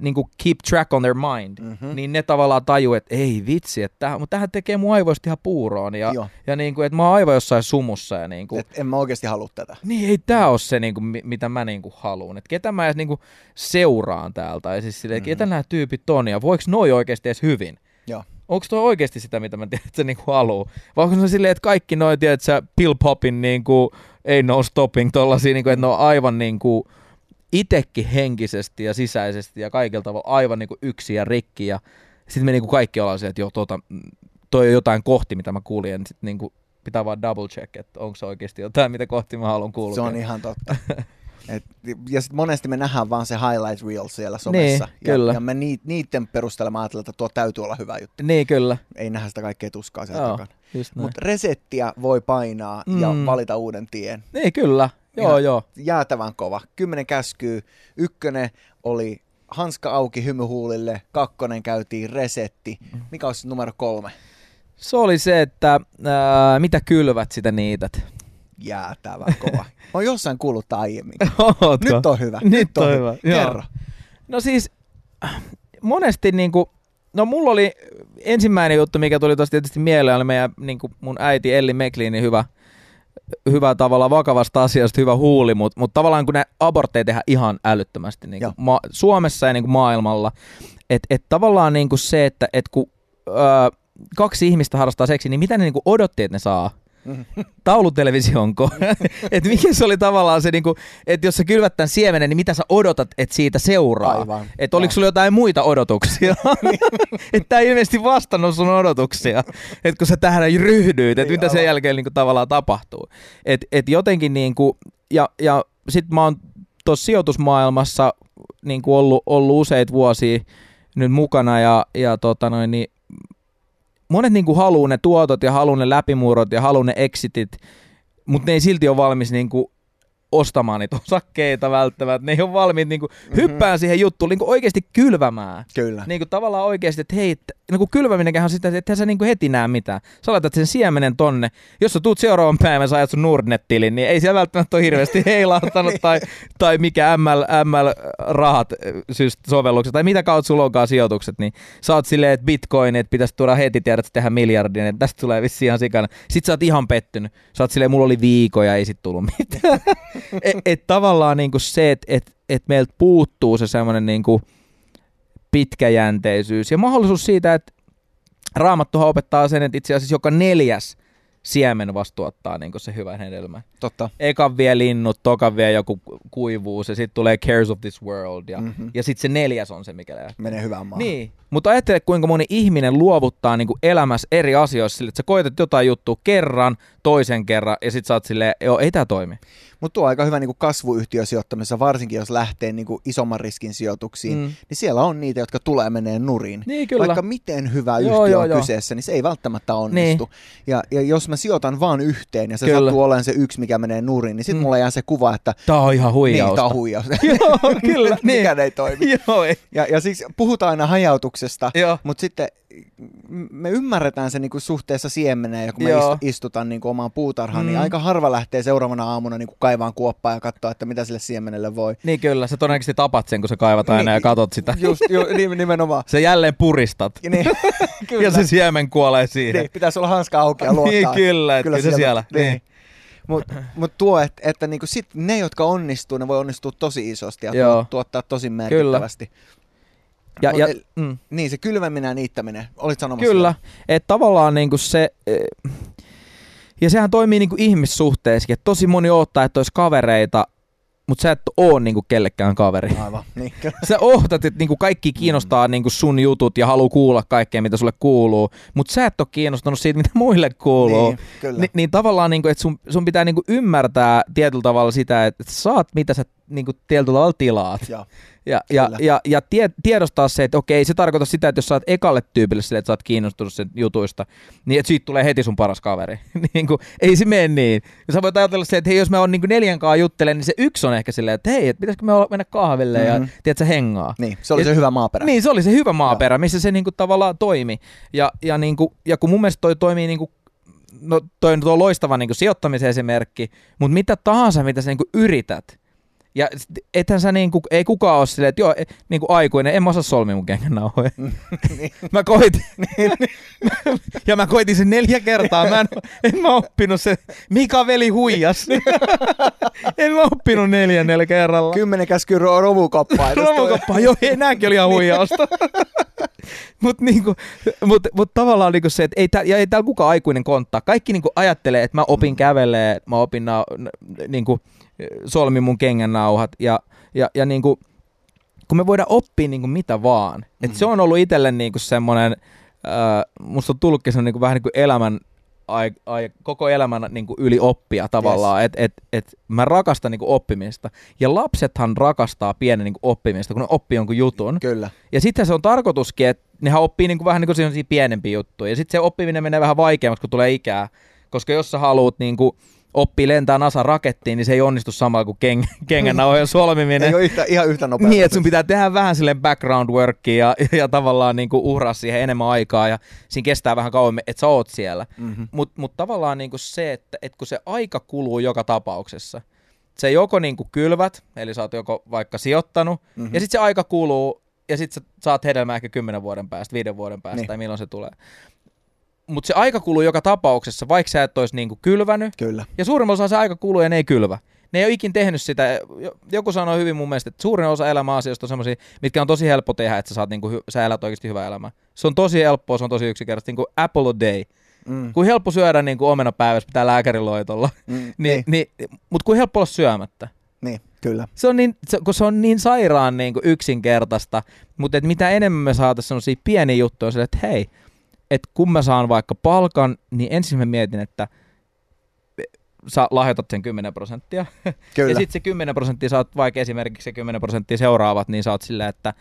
niin kuin keep track on their mind, Mhm. mm-hmm. niin ne tavallaan tajuu, että ei vitsi, että tähän, mutta tähän tekee mun aivoista ihan puuroon. Ja, Joo. ja niin kuin, että mä oon aivan jossain sumussa ja niin kuin, Et en mä oikeasti halua tätä. niin ei tää ole se, niin kuin, mitä mä niin kuin haluan. Että ketä mä edes niin kuin seuraan täältä. Ja siis silleen, Mhm. mm. ketä nämä tyypit on ja voiko noi oikeasti edes hyvin? Joo. Onko toi oikeasti sitä, mitä mä tiedän, että se niinku haluu? Vai onko se silleen, että kaikki noi, tiedät sä, pill popin niinku, ei no stopping tollasia, niinku, että ne on aivan niinku, itekin henkisesti ja sisäisesti ja kaikilla tavalla aivan niinku yksi ja rikki ja sitten me niinku kaikki ollaan se, että joo, tota, mm, toi on jotain kohti, mitä mä kuljen, sitten niinku pitää vaan double check, että onko se oikeasti jotain, mitä kohti mä haluan kulkea. Se on ihan totta. [laughs] Et, ja sit monesti me nähdään vaan se highlight reel siellä somessa. Niin, kyllä. Ja, ja me niit, niiden perusteella mä ajattelen, että tuo täytyy olla hyvä juttu. Niin, kyllä. Ei nähdä sitä kaikkea tuskaa siellä Joo, takana. Mutta resettiä voi painaa ja Mm. valita uuden tien. Niin, kyllä. Joo, Ihan joo. Jäätävän kova. Kymmenen käskyy. Ykkönen oli hanska auki hymyhuulille. Kakkonen käytiin resetti. Mikä olisi numero kolme? Se oli se, että ää, mitä kylvät, sitä niität. Jäätävän kova. [laughs] Oon jossain kuullut aiemmin. Ootko? Nyt on hyvä. Nyt on hyvä, joo. Kerro. No siis monesti niinku, no mulla oli ensimmäinen juttu, mikä tuli tuossa tietysti mieleen, oli meidän niinku mun äiti Elli Mekliinin hyvä, hyvä tavalla vakavasta asiasta, hyvä huuli, mutta mut tavallaan kun ne abortteja tehdään ihan älyttömästi niinku Joo. ma- Suomessa ja niinku maailmalla, että et tavallaan niinku se, että et kun öö, kaksi ihmistä harrastaa seksiä, niin mitä ne niinku odotti, että ne saa? Taulutelevisionko? [laughs] että mikä se oli tavallaan se, niinku, että jos sä kylvät tämän siemenen, niin mitä sä odotat, että siitä seuraa? Että oliko sulla jotain muita odotuksia? [laughs] [laughs] että tämä ei ilmeisesti vastannut sun odotuksia. Että kun sä tähän ryhdyit, että mitä sen jälkeen niinku tavallaan tapahtuu. Että et jotenkin niinku, ja, ja sit mä oon tuossa sijoitusmaailmassa niinku ollut, ollut useita vuosia nyt mukana ja, ja tota noin, niin monet niinku haluaa ne tuotot ja haluaa ne läpimurrot ja haluaa ne exitit, mutta ne ei silti ole valmis niinku ostamaan niitä osakkeita välttämättä. Ne ei ole valmiit niinku mm-hmm. hyppään siihen juttuun niinku oikeasti kylvämään. Kyllä. Niinku tavallaan oikeasti, että hei, niinku kylväminenkään on sitä, että sä niinku heti näe mitään. Sä laitat sen siemenen tonne. Jos sä tuut seuraavan päivän, sä ajat sun Nordnet-tilin, niin ei siellä välttämättä ole hirveästi [laughs] heilahtanut tai, tai mikä ML, ML-rahat sovellukset tai mitä kautta sulla onkaan sijoitukset, niin sä oot silleen, että bitcoin, että pitäisi tuoda heti tiedät, että tehdä miljardin, että tästä tulee vissiin ihan sikana. Sitten sä oot ihan pettynyt. Sä oot silleen, mulla oli viikoja, ei sit tullut mitään. [laughs] et, et tavallaan niinku se, että et, et meiltä puuttuu se semmoinen niinku pitkäjänteisyys ja mahdollisuus siitä, että Raamattuhan opettaa sen, että itse asiassa joka neljäs siemen vasta tuottaa niin se hyvän hedelmän. Totta. Ekan vie linnut, tokan vie joku kuivuus ja sitten tulee Cares of this World ja, mm-hmm. ja sitten se neljäs on se, mikä lähtee. Menee hyvään maahan. Niin, mutta ajattele kuinka moni ihminen luovuttaa niin elämässä eri asioissa sille, että sä koetat jotain juttua kerran, toisen kerran ja sitten sä oot silleen, joo, ei tää toimi. Mutta tuo on aika hyvä niin kasvuyhtiösijoittamisessa, varsinkin jos lähtee niin kuin isomman riskin sijoituksiin, mm. niin siellä on niitä, jotka tulee menee nurin. Niin, kyllä. Vaikka miten hyvä joo, yhtiö joo, on joo. kyseessä, niin se ei välttämättä onnistu. Niin. Ja, ja jos mä sijoitan vaan yhteen ja se kyllä. sattuu olemaan se yksi, mikä menee nurin, niin sitten mm. mulla jää se kuva, että... Tämä on ihan huijausta. Niin, tämä on huijaus. [laughs] joo, kyllä. [laughs] niin. Mikään ei toimi. [laughs] joo, ei. Ja, ja siksi puhutaan aina hajautuksesta, mutta sitten me ymmärretään se niinku suhteessa siemeneen, ja kun me Joo. istutaan niinku omaan puutarhaan, niin mm. niin aika harva lähtee seuraavana aamuna niinku kaivaan kuoppaa ja katsoa, että mitä sille siemenelle voi. Niin kyllä, sä todennäköisesti tapat sen, kun sä kaivat aina niin, ja katot sitä. Just, ju, nimenomaan. Se jälleen puristat. Niin, [laughs] ja se siemen kuolee siihen. Niin, pitäisi olla hanska auki ja luottaa. niin kyllä, että kyllä se siellä. Niin. niin. Mutta mut tuo, että, että niinku sit ne, jotka onnistuu, ne voi onnistua tosi isosti ja Joo. tuottaa tosi merkittävästi. Kyllä. Ja, ja, el, mm. Niin, se kylväminen ja niittäminen. Olit sanomassa Kyllä, että tavallaan niinku se... E, ja sehän toimii niinku ihmissuhteessakin, että tosi moni odottaa, että olisi kavereita, mutta sä et oo niinku kellekään kaveri. Aivan, [laughs] niin. sä ohtat, että niinku kaikki kiinnostaa mm. niinku sun jutut ja haluaa kuulla kaikkea, mitä sulle kuuluu, mutta sä et ole kiinnostunut siitä, mitä muille kuuluu. Niin, kyllä. Ni, niin tavallaan, niinku, että sun, sun pitää niinku ymmärtää tietyllä tavalla sitä, että saat mitä sä niinku, tietyllä tavalla tilaat. Ja. Ja, ja, ja, ja tie, tiedostaa se, että okei, se tarkoittaa sitä, että jos sä oot ekalle tyypille sille, että sä oot kiinnostunut sen jutuista, niin että siitä tulee heti sun paras kaveri. [laughs] niin kuin, ei se mene niin. Ja sä voit ajatella se, että hei, jos mä oon niin neljän kanssa juttelen, niin se yksi on ehkä silleen, että hei, että pitäisikö me mennä kahville mm-hmm. ja tiedät sä hengaa. Niin, se oli ja, se hyvä maaperä. Niin, se oli se hyvä maaperä, missä se niin kuin, tavallaan toimi. Ja, ja, niin kuin, ja kun mun mielestä toi toimii niin kuin no toi on loistava niin sijoittamisen esimerkki, mutta mitä tahansa, mitä sä niin yrität, ja ethän sä niinku, ei kukaan ole silleen, että joo, e, niinku aikuinen, en mä osaa solmia mun kengännauhoja. [laughs] Niin. mä koitin. [laughs] Niin. [laughs] ja mä koitin sen neljä kertaa. Mä en, en mä oppinut se, Mika veli huijas. en mä oppinut neljännellä kerralla. Kymmenen käskyy romukoppaa. romukoppaa, joo, nääkin oli ihan huijausta. Mutta niinku, mut, mut tavallaan niinku se, että ei, tää, ja ei täällä kukaan aikuinen konttaa. Kaikki niinku ajattelee, että mä opin mm. kävelee, mä opin na, niinku, solmi mun kengännauhat ja, ja, ja niin kuin, kun me voidaan oppia niin kuin mitä vaan. Mm. Et se on ollut itselle niin kuin semmoinen, äh, musta on tullutkin niin kuin, vähän niin kuin elämän ai, ai, koko elämän niin kuin yli oppia tavallaan, yes. että et, et mä rakastan niin kuin oppimista. Ja lapsethan rakastaa pienen niin kuin oppimista, kun ne oppii jonkun jutun. Kyllä. Ja sitten se on tarkoituskin, että nehän oppii niin kuin vähän niin kuin pienempiä juttuja. Ja sitten se oppiminen menee vähän vaikeammaksi, kun tulee ikää. Koska jos sä haluat niin kuin, oppii lentää NASA-rakettiin, niin se ei onnistu samalla kuin keng- [laughs] kengännauhojen solmiminen. ei ole yhtä, ihan yhtä nopeasti. Niin, että sun pitää tehdä vähän sille background workia ja, [laughs] ja, tavallaan niin kuin uhraa siihen enemmän aikaa ja siinä kestää vähän kauemmin, että sä oot siellä. Mm-hmm. Mutta mut tavallaan niin kuin se, että, että kun se aika kuluu joka tapauksessa, se joko niin kuin kylvät, eli sä oot joko vaikka sijoittanut, mm-hmm. ja sitten se aika kuluu, ja sitten sä saat hedelmää ehkä kymmenen vuoden päästä, viiden vuoden päästä, niin. tai milloin se tulee mutta se aika kuluu joka tapauksessa, vaikka sä et olisi niinku kylvänyt. Kyllä. Ja suurin osa se aika kuluu ja ne ei kylvä. Ne ei ole ikin tehnyt sitä. Joku sanoi hyvin mun mielestä, että suurin osa elämäasioista on semmoisia, mitkä on tosi helppo tehdä, että sä, saat niinku, sä elät oikeasti hyvää elämää. Se on tosi helppoa, se on tosi yksinkertaista. Niin kuin Apple a day. Mm. Kuin helppo syödä niin kuin omena päivässä, pitää lääkäriloitolla. Mm, niin, [laughs] niin. Niin, mutta kuin helppo olla syömättä. Niin, kyllä. Se on niin, se, kun se on niin sairaan niin kuin yksinkertaista, mutta et mitä enemmän me saataisiin sellaisia pieniä juttuja, sille, että hei, että kun mä saan vaikka palkan, niin ensin mä mietin, että sä lahjoitat sen 10 prosenttia. Kyllä. Ja sitten se 10 prosenttia, sä oot vaikka esimerkiksi se 10 prosenttia seuraavat, niin sä oot silleen, että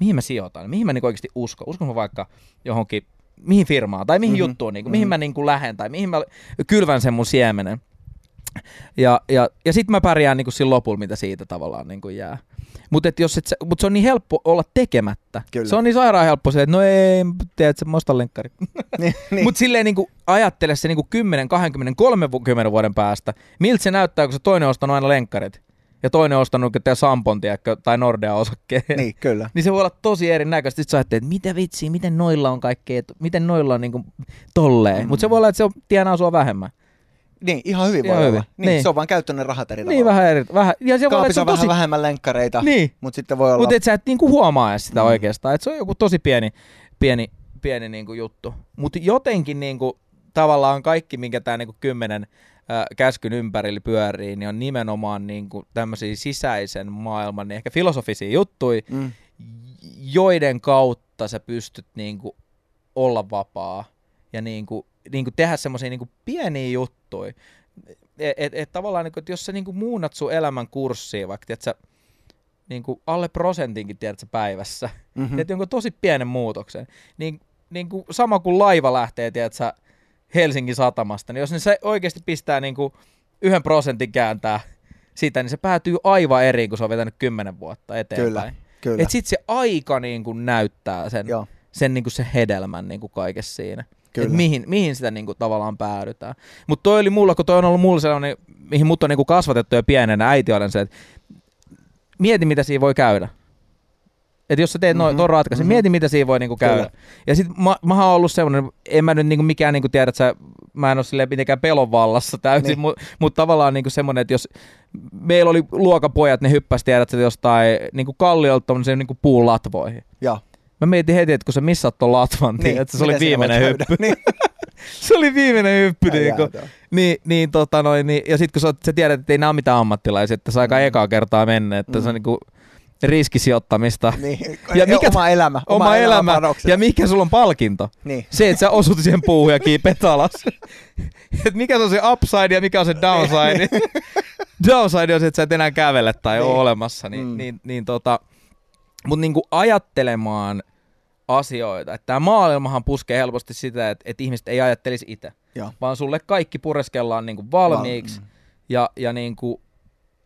mihin mä sijoitan, mihin mä niinku oikeasti uskon. Uskon mä vaikka johonkin, mihin firmaan tai mihin mm-hmm. juttuun, niinku, mihin mm-hmm. mä niinku lähden tai mihin mä kylvän sen mun siemenen. Ja, ja, ja sitten mä pärjään niinku sillä lopulla, mitä siitä tavallaan niinku jää. Mutta jos et mut se on niin helppo olla tekemättä. Kyllä. Se on niin sairaan helppo se, että no ei, tiedät, mä ostan lenkkari. [laughs] niin, niin. Mutta silleen niinku, ajattele se niinku 10, 20, 30 vuoden päästä, miltä se näyttää, kun se toinen on ostanut aina lenkkarit ja toinen on ostanut Sampon tiedätkö, tai Nordea osakkeen. niin, kyllä. [laughs] niin se voi olla tosi erinäköistä. Sitten sä ajattelet, että mitä vitsiä, miten noilla on kaikkea, miten noilla on niinku tolleen. Mm. Mutta se voi olla, että se on, tienaa sua vähemmän. Niin, ihan hyvin Ihan voi hyvin. olla. Niin, Niin. se on vaan käyttänyt ne rahat eri Niin, tavalla. vähän eri. Vähän. Ja se Kaapissa se on on tosi... vähän vähemmän lenkkareita, Niin, mutta sitten voi olla... mutta et sä et niinku huomaa edes sitä Mm. oikeastaan. Että se on joku tosi pieni, pieni, pieni niinku juttu. Mutta jotenkin niinku, tavallaan kaikki, minkä tämä niinku kymmenen äh, käskyn ympärillä pyörii, niin on nimenomaan niinku tämmöisiä sisäisen maailman, niin ehkä filosofisia juttuja, Mm. joiden kautta sä pystyt niinku olla vapaa ja niinku, niinku tehdä semmoisia niinku pieniä juttuja. Et, et, et tavallaan, niinku, että jos sä niinku muunnat sun elämän kurssia, vaikka tiedät, sä, niinku alle prosentinkin tiedät, sä päivässä, Mm-hmm. mm. teet jonkun tosi pienen muutoksen, niin, niinku, sama kuin laiva lähtee tiedät, sä, Helsingin satamasta, niin jos ne se oikeasti pistää niinku yhden prosentin kääntää sitä, niin se päätyy aivan eri, kun se on vetänyt kymmenen vuotta eteenpäin. Kyllä, kyllä. Et sit se aika niin kuin näyttää sen, Joo, sen, niin kuin se hedelmän niin kuin kaikessa siinä. Kyllä. Et mihin, mihin sitä niin kuin tavallaan päädytään. Mutta toi oli mulla, kun toi on ollut mulla sellainen, mihin mut on niin kuin kasvatettu jo pienenä, äiti olen se, että mieti mitä siinä voi käydä. Et jos sä teet mm-hmm. Mhm, noin ratkaisun, mhm. mm-hmm. mieti mitä siinä voi niinku käydä. Kyllä. Ja sit mä, mä oon ollut semmonen, en mä nyt niinku mikään niinku tiedä, että sä, mä en oo silleen mitenkään pelon vallassa täysin, Niin. niin. mutta mut tavallaan niinku semmonen, että jos meillä oli luokapojat, ne hyppäsi tiedät sä jostain niinku kalliolta tommoseen niinku puun latvoihin. joo. Mä mietin heti, että kun sä missaat ton latvan, niin, että se oli viimeinen hyppy. [laughs] Niin. se oli viimeinen hyppy. Niinku. jäätä. Niin, niin, tota noin, niin, ja sitten kun sä, sä tiedät, että ei nämä ole mitään ammattilaisia, että sä aika Mm. ekaa kertaa mennä, että Mm. se on niinku riskisijoittamista. Niin. [laughs] Ja mikä- oma elämä. Oma elämä, panokset. ja mikä sulla on palkinto? Niin. Se, että sä osut siihen puuhun ja kiipeät [laughs] alas. Et mikä se on se upside ja mikä on se downside. downside on se, että sä et enää kävele tai Niin. ole olemassa. Niin, Mm. niin, niin tota, mutta niinku ajattelemaan asioita. Että tämä maailmahan puskee helposti sitä, että, että ihmiset ei ajattelisi itse, Joo. vaan sulle kaikki pureskellaan niinku valmiiksi. Val- mm. Ja, ja niinku,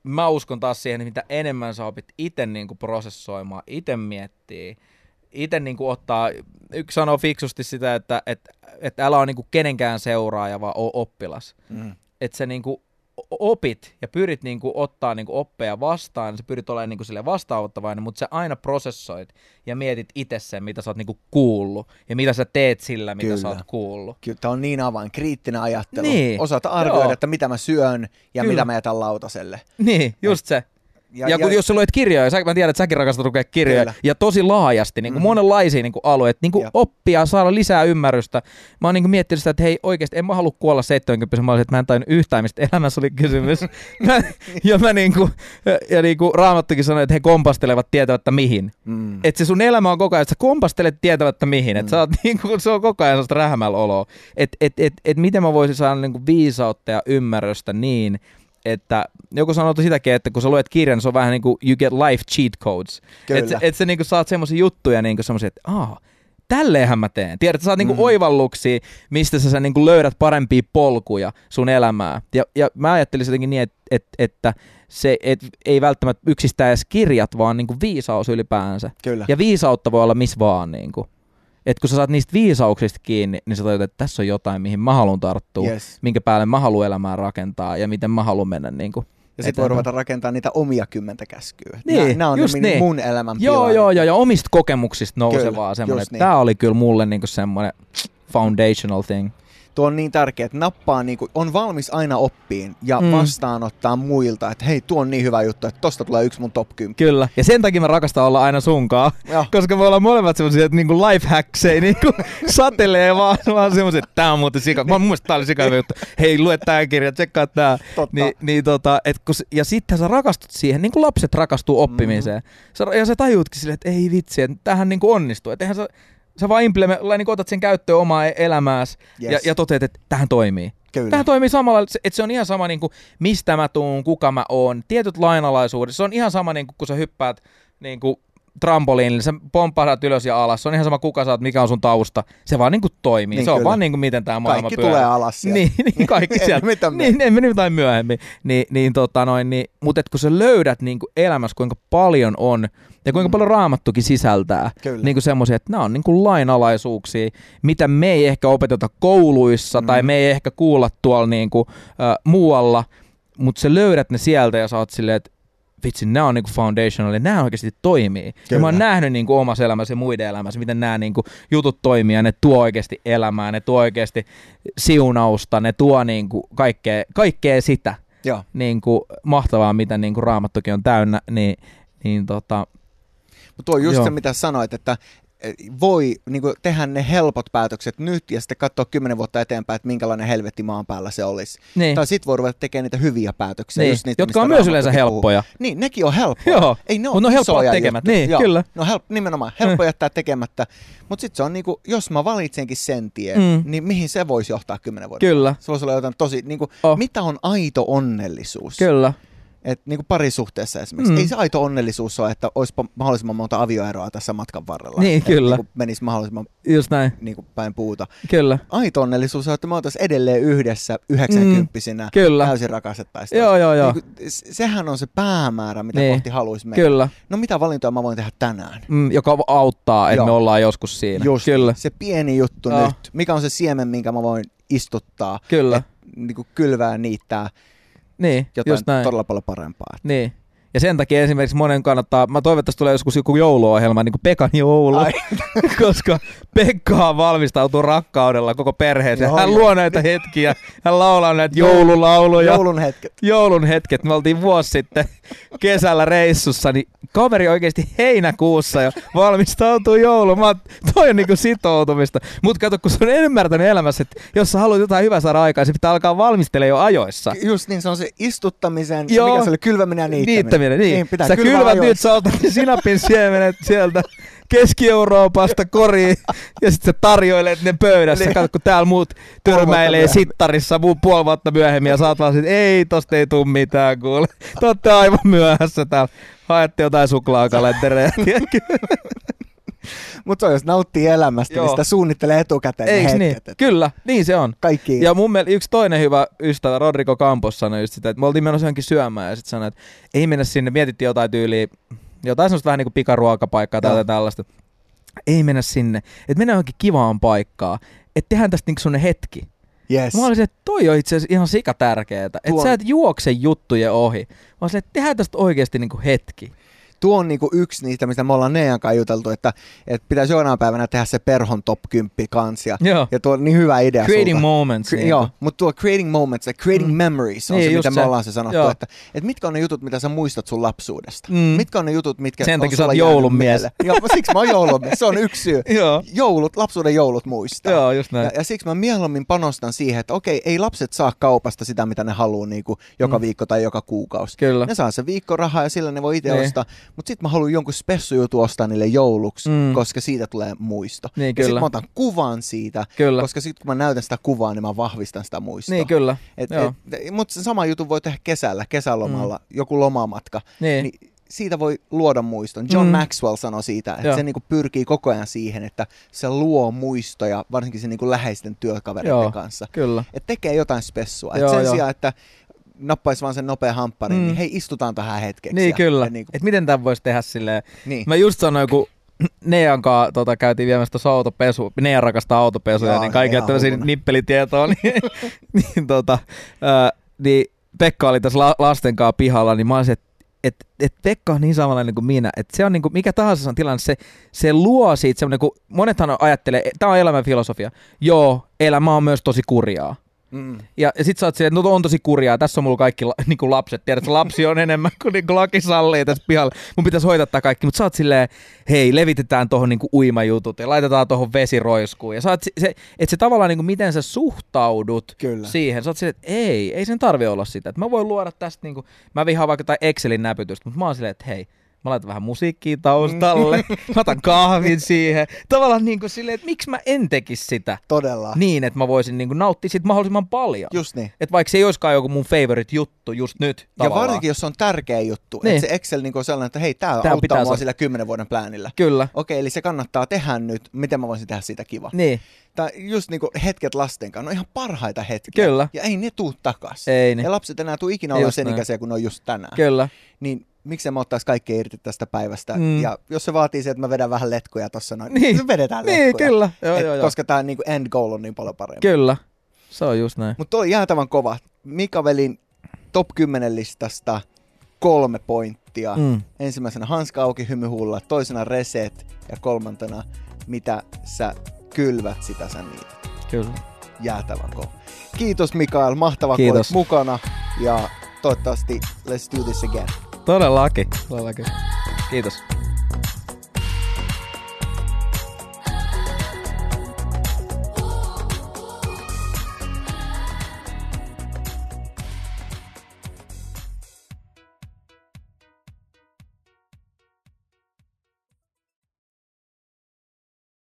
mä uskon taas siihen, että mitä enemmän sä opit itse niinku prosessoimaan, itse miettii, itse niinku ottaa, yksi sanoo fiksusti sitä, että, että, että älä ole niinku kenenkään seuraaja, vaan oo oppilas. Mm. Että sä niinku opit ja pyrit niinku ottaa niinku oppeja vastaan, sä pyrit olemaan niinku sille vastaanottavainen, mutta sä aina prosessoit ja mietit itse sen, mitä sä oot niinku kuullut ja mitä sä teet sillä, mitä Kyllä. sä oot kuullut. Kyllä tämä on niin avain, kriittinen ajattelu. Niin. Osata arvioida, Joo. että mitä mä syön ja Kyllä. mitä mä jätän lautaselle. Niin, just se. Ja, ja, kun, jos sä luet kirjoja, sä, mä tiedän, että säkin rakastat lukea kirjoja, Kyllä. ja tosi laajasti, niin kuin mm. monenlaisia niin kuin alueita, niin kuin Jep. oppia, saada lisää ymmärrystä. Mä oon niin kuin miettinyt sitä, että hei oikeasti en mä halua kuolla 70 mä olisin, että mä en tainnut yhtään, mistä elämässä oli kysymys. [laughs] mä, ja mä niin kuin, ja niin kuin Raamattukin sanoi, että he kompastelevat tietävättä mihin. Mm. Että se sun elämä on koko ajan, että sä kompastelet tietävättä mihin. Että Mm. sä oot niin kuin, se on koko ajan sellaista rähmällä oloa. Että et, et, et miten mä voisin saada niin kuin viisautta ja ymmärrystä niin, että joku sanoo sitäkin, että kun sä luet kirjan, niin se on vähän niin kuin you get life cheat codes. Että et sä niin kuin saat semmoisia juttuja, niin kuin semmoisia, että aah, tälleenhän mä teen. Tiedät, sä saat niinku Mm. oivalluksia, mistä sä, sä niinku löydät parempia polkuja sun elämää. Ja, ja mä ajattelin jotenkin niin, että, että, että se et, ei välttämättä yksistään edes kirjat, vaan niinku viisaus ylipäänsä. Kyllä. Ja viisautta voi olla missä vaan. Niinku. Et kun sä saat niistä viisauksista kiinni, niin sä tajut, että tässä on jotain, mihin mä haluan tarttua, Yes. minkä päälle mä haluan elämää rakentaa ja miten mä haluan mennä. Niinku. Ja sitten voi ruveta rakentamaan niitä omia kymmentä käskyä. Niin, Nämä on just ne niin. mun elämän Joo, joo, joo, ja omista kokemuksista nousevaa semmoinen. niin. Tämä oli kyllä mulle niinku semmoinen foundational thing. Tuo on niin tärkeää, että nappaa niinku, on valmis aina oppiin ja Mm. mm. vastaanottaa muilta, että hei, tuo on niin hyvä juttu, että tosta tulee yksi mun top 10. Kyllä. Ja sen takia mä rakastan olla aina sunkaan. Joo. [laughs] Koska me ollaan molemmat semmoisia, että niinku lifehackseja niinku [laughs] satelee vaan, vaan semmoisia, että tää on muuten sika. Mä mun mielestä tää oli sika hyvä juttu. Hei, lue tää kirja, tsekkaa tää. Totta. Ni, niin tota, et kun, ja sitten sä rakastut siihen, niin kuin lapset rakastuu oppimiseen. Sä, ja sä tajuutkin silleen, että ei vitsi, että tähän niin onnistuu. Että eihän sä, sä vaan implement, niin otat sen käyttöön omaa e- elämääsi Yes. ja, ja toteat, että tähän toimii. Kyllä. Tähän toimii samalla, että se on ihan sama niin kuin, mistä mä tuun, kuka mä oon, tietyt lainalaisuudet. Se on ihan sama niin kuin, kun sä hyppäät niin kuin, trampoliinille, sä pomppahdat ylös ja alas, se on ihan sama kuka oot, mikä on sun tausta, se vaan niinku toimii, Niin, se on kyllä. vaan niinku miten tämä maailma Kaikki pyörii. tulee alas sieltä. Niin, niin kaikki [laughs] sieltä. mitään niin, ei meni jotain myöhemmin. Niin, niin, tota noin, niin, mutta et kun sä löydät niinku elämässä, kuinka paljon on, ja kuinka Mm. paljon raamattukin sisältää, Kyllä. niinku semmoisia, että nämä on niinku lainalaisuuksia, mitä me ei ehkä opeteta kouluissa, Mm. tai me ei ehkä kuulla tuolla niinku, äh, muualla, mutta sä löydät ne sieltä ja sä oot silleen, että vitsi, nämä on niinku foundational, ja nämä oikeasti toimii. Ja Kyllä. mä oon nähnyt niinku omassa elämässä ja muiden elämässä, miten nämä niinku jutut toimii, ja ne tuo oikeasti elämää, ne tuo oikeasti siunausta, ne tuo niinku kaikkea, kaikkea sitä Joo. niinku mahtavaa, mitä niinku raamattokin on täynnä, niin, niin tota, tuo on just Joo. se, mitä sanoit, että voi niin kuin, tehdä ne helpot päätökset nyt ja sitten katsoa kymmenen vuotta eteenpäin, että minkälainen helvetti maan päällä se olisi. niin, Tai sit voi ruveta tekemään niitä hyviä päätöksiä. niin just niitä, jotka on myös yleensä puhuu. helppoja. Niin, nekin on helppoja. Joo, Ei ne on helppo isoja tekemättä. Niin, Joo. kyllä. No help, nimenomaan, helppo jättää tekemättä. Mutta sitten se on niinku, jos mä valitsenkin sen tien, Mm. niin mihin se voisi johtaa kymmenen vuotta? Kyllä, Se voisi olla jotain tosi, niinku, Oh. mitä on aito onnellisuus? kyllä. Et niinku parisuhteessa esimerkiksi. Mm. Ei se aito onnellisuus ole, että olisi mahdollisimman monta avioeroa tässä matkan varrella. Niin, kyllä. Niinku menisi mahdollisimman Just näin, niinku päin puuta. kyllä. Aito onnellisuus on, että me oltaisiin edelleen yhdessä 90 Mm, kyllä. täysin rakastettaisiin. Joo, joo, joo. Niinku, s- sehän on se päämäärä, mitä Niin. kohti haluaisi mennä. Kyllä, No mitä valintoja mä voin tehdä tänään? mm, joka auttaa, että Joo. me ollaan joskus siinä. Just Kyllä, se pieni juttu Joo. nyt. Mikä on se siemen, minkä mä voin istuttaa, kyllä. et, niinku kylvää, niittää Niin, jotain just näin. todella paljon parempaa. Niin. Ja sen takia esimerkiksi monen kannattaa, mä toivon, että tässä tulee joskus joku jouluohjelma, niin kuin Pekan joulu, Ai. [laughs] koska Pekka valmistautuu rakkaudella koko perheeseen. Joo, hän joo. luo näitä hetkiä, hän laulaa näitä joululauluja. Joulun hetket. joulun hetket. Me oltiin vuosi sitten kesällä reissussa, niin kaveri oikeasti heinäkuussa jo valmistautuu jouluun. Mä toi on niinku sitoutumista. Mut kato, kun se on ymmärtänyt elämässä, että jos sä haluat jotain hyvää saada aikaan, se pitää alkaa valmistella jo ajoissa. Just niin, se on se istuttamisen, Joo. mikä se oli, kylväminen ja niittäminen. Niittäminen, niin. niin pitää Sä kylvät ajoissa. nyt, sä otat [laughs] sinapin siemenet sieltä Keski-Euroopasta koriin ja sitten sä tarjoilet ne pöydässä. Niin. Kato, kun täällä muut törmäilee sittarissa muu puoli vuotta myöhemmin ja oot vaan sit, ei tosta ei tuu mitään kuule. Te aivan myöhässä täällä. Haette jotain suklaakalentereja. [laughs] [laughs] Mutta se jos nauttii elämästä, Joo. niin sitä suunnittelee etukäteen Eiks hetket. niin? että Kyllä, niin se on. Kaikki. Ja mun mielestä yksi toinen hyvä ystävä, Rodrigo Campos, sanoi just sitä, että me oltiin menossa johonkin syömään ja sitten sanoi, että ei mennä sinne, mietittiin jotain tyyliä, jotain semmoista vähän niin kuin pikaruokapaikkaa tai tällaista. Ei mennä sinne, että mennään johonkin kivaan paikkaan, että tehdään tästä niinku semmonen hetki. yes. Mä olisin, että toi on itse asiassa ihan sika tärkeetä, että sä et juokse juttujen ohi. Mä olisin, että tehdään tästä oikeasti niinku hetki. Tuo on niinku yksi niistä, mistä me ollaan Nean kanssa juteltu, että, että pitäisi jonain päivänä tehdä se perhon top 10 kanssa. Ja, Joo. ja tuo on niin hyvä idea Creating sulta. moments. Cre- niinku. Joo, mutta tuo creating moments ja creating Mm. memories on Niin, se, mitä se. me ollaan se sanottu, Joo. että, että mitkä on ne jutut, mitä sä muistat sun lapsuudesta. Mm. Mitkä on ne jutut, mitkä Sen on takia sä sulla oot joulun mies. Joo, siksi mä oon joulun mies. Se on yksi syy. [laughs] Joo. Joulut, lapsuuden joulut muistaa. Joo, just näin. Ja, ja siksi mä mieluummin panostan siihen, että okei, ei lapset saa kaupasta sitä, mitä ne haluaa niin kuin joka Mm. viikko tai joka kuukausi. Kyllä. Ne saa se viikkorahaa ja sillä ne voi itse Niin. ostaa. Mutta sitten mä haluan jonkun spessujutu ostaa niille jouluksi, Mm. koska siitä tulee muisto. Niin, ja sitten kyllä. mä otan kuvan siitä, Kyllä. koska sitten kun mä näytän sitä kuvaa, niin mä vahvistan sitä muistoa. Niin, kyllä. Et, et, mutta sen sama jutun voi tehdä kesällä, kesälomalla, mm. joku lomamatka. Niin. Niin siitä voi luoda muiston. John Mm. Maxwell sanoi siitä, että Joo. se niinku pyrkii koko ajan siihen, että se luo muistoja, varsinkin sen niinku läheisten työkavereiden Joo. kanssa. Kyllä. Että tekee jotain spessua. Et Joo, sen joo. sijaan, että nappaisi vaan sen nopea hampparin, Mm. mm. niin hei, istutaan tähän hetkeksi. Niin ja, kyllä. Ja niinku, Et miten tämän voisi tehdä silleen. niin. Mä just sanoin, kun [clears throat] Nean kanssa tota, käytiin viemässä tuossa autopesu, Nea rakastaa autopesuja, Joo, niin kaikille hulluna. nippelitietoa, [laughs] niin, niin, tota, ää, niin Pekka oli tässä la- lasten kanssa pihalla, niin mä olisin, että et, et Pekka on niin samanlainen kuin minä, että se on niin kuin, mikä tahansa on tilanne, se, se luo siitä semmoinen, kun monethan ajattelee, tämä on elämän filosofia, joo, elämä on myös tosi kurjaa. Mm. Ja, ja sit sä oot silleen, että no on tosi kurjaa, tässä on mulla kaikki la, [laughs] niinku lapset, tiedät, että lapsi on enemmän kuin niinku laki sallii tässä pihalla. Mun pitäisi hoitaa tää kaikki, mutta sä oot silleen, hei, levitetään tohon niinku uimajutut ja laitetaan tohon vesiroiskuun. Ja sä oot, se, että se tavallaan niinku, miten sä suhtaudut Kyllä. siihen, sä oot silleen, että ei, ei sen tarvi olla sitä. Että mä voin luoda tästä, niinku, mä vihaan vaikka jotain Excelin näpytystä, mutta mä oon silleen, että hei, Mä laitan vähän musiikkia taustalle, [laughs] mä otan kahvin siihen. Tavallaan niin kuin silleen, että miksi mä en tekisi sitä Todella. niin, että mä voisin niin kuin nauttia siitä mahdollisimman paljon. Just niin. Että vaikka se ei olisikaan joku mun favorite juttu just nyt Ja tavallaan. varsinkin, jos se on tärkeä juttu. Niin. Että se Excel niin on sellainen, että hei, tää, Tää auttaa mua saada. sillä kymmenen vuoden pläänillä. Kyllä, Okei, eli se kannattaa tehdä nyt. Miten mä voisin tehdä siitä kiva? niin, Tai just niinku hetket lasten kanssa, ne on ihan parhaita hetkiä. Kyllä. Ja ei ne tuu takas. ei niin. Ja lapset enää tuu ikinä olla sen näin. ikäisiä, kun ne on just tänään. Kyllä, Niin miksei mä ottais kaikkea irti tästä päivästä. Mm. Ja jos se vaatii se, että mä vedän vähän letkuja tossa noin, Niin. niin vedetään niin letkuja. kyllä, joo, Et joo, joo. Koska tää niinku end goal on niin paljon parempi. Kyllä, se on just näin. Mutta toi jäätävän kova. Mikavelin top 10 listasta kolme pointtia. Mm. Ensimmäisenä hanska auki hymyhuulla, toisena reset ja kolmantena mitä sä kylvät sitä sä niitä. Kyllä. Jäätävän kova. Kiitos Mikael, mahtava kun mukana ja toivottavasti let's do this again. Todellakin. Todellakin. Kiitos.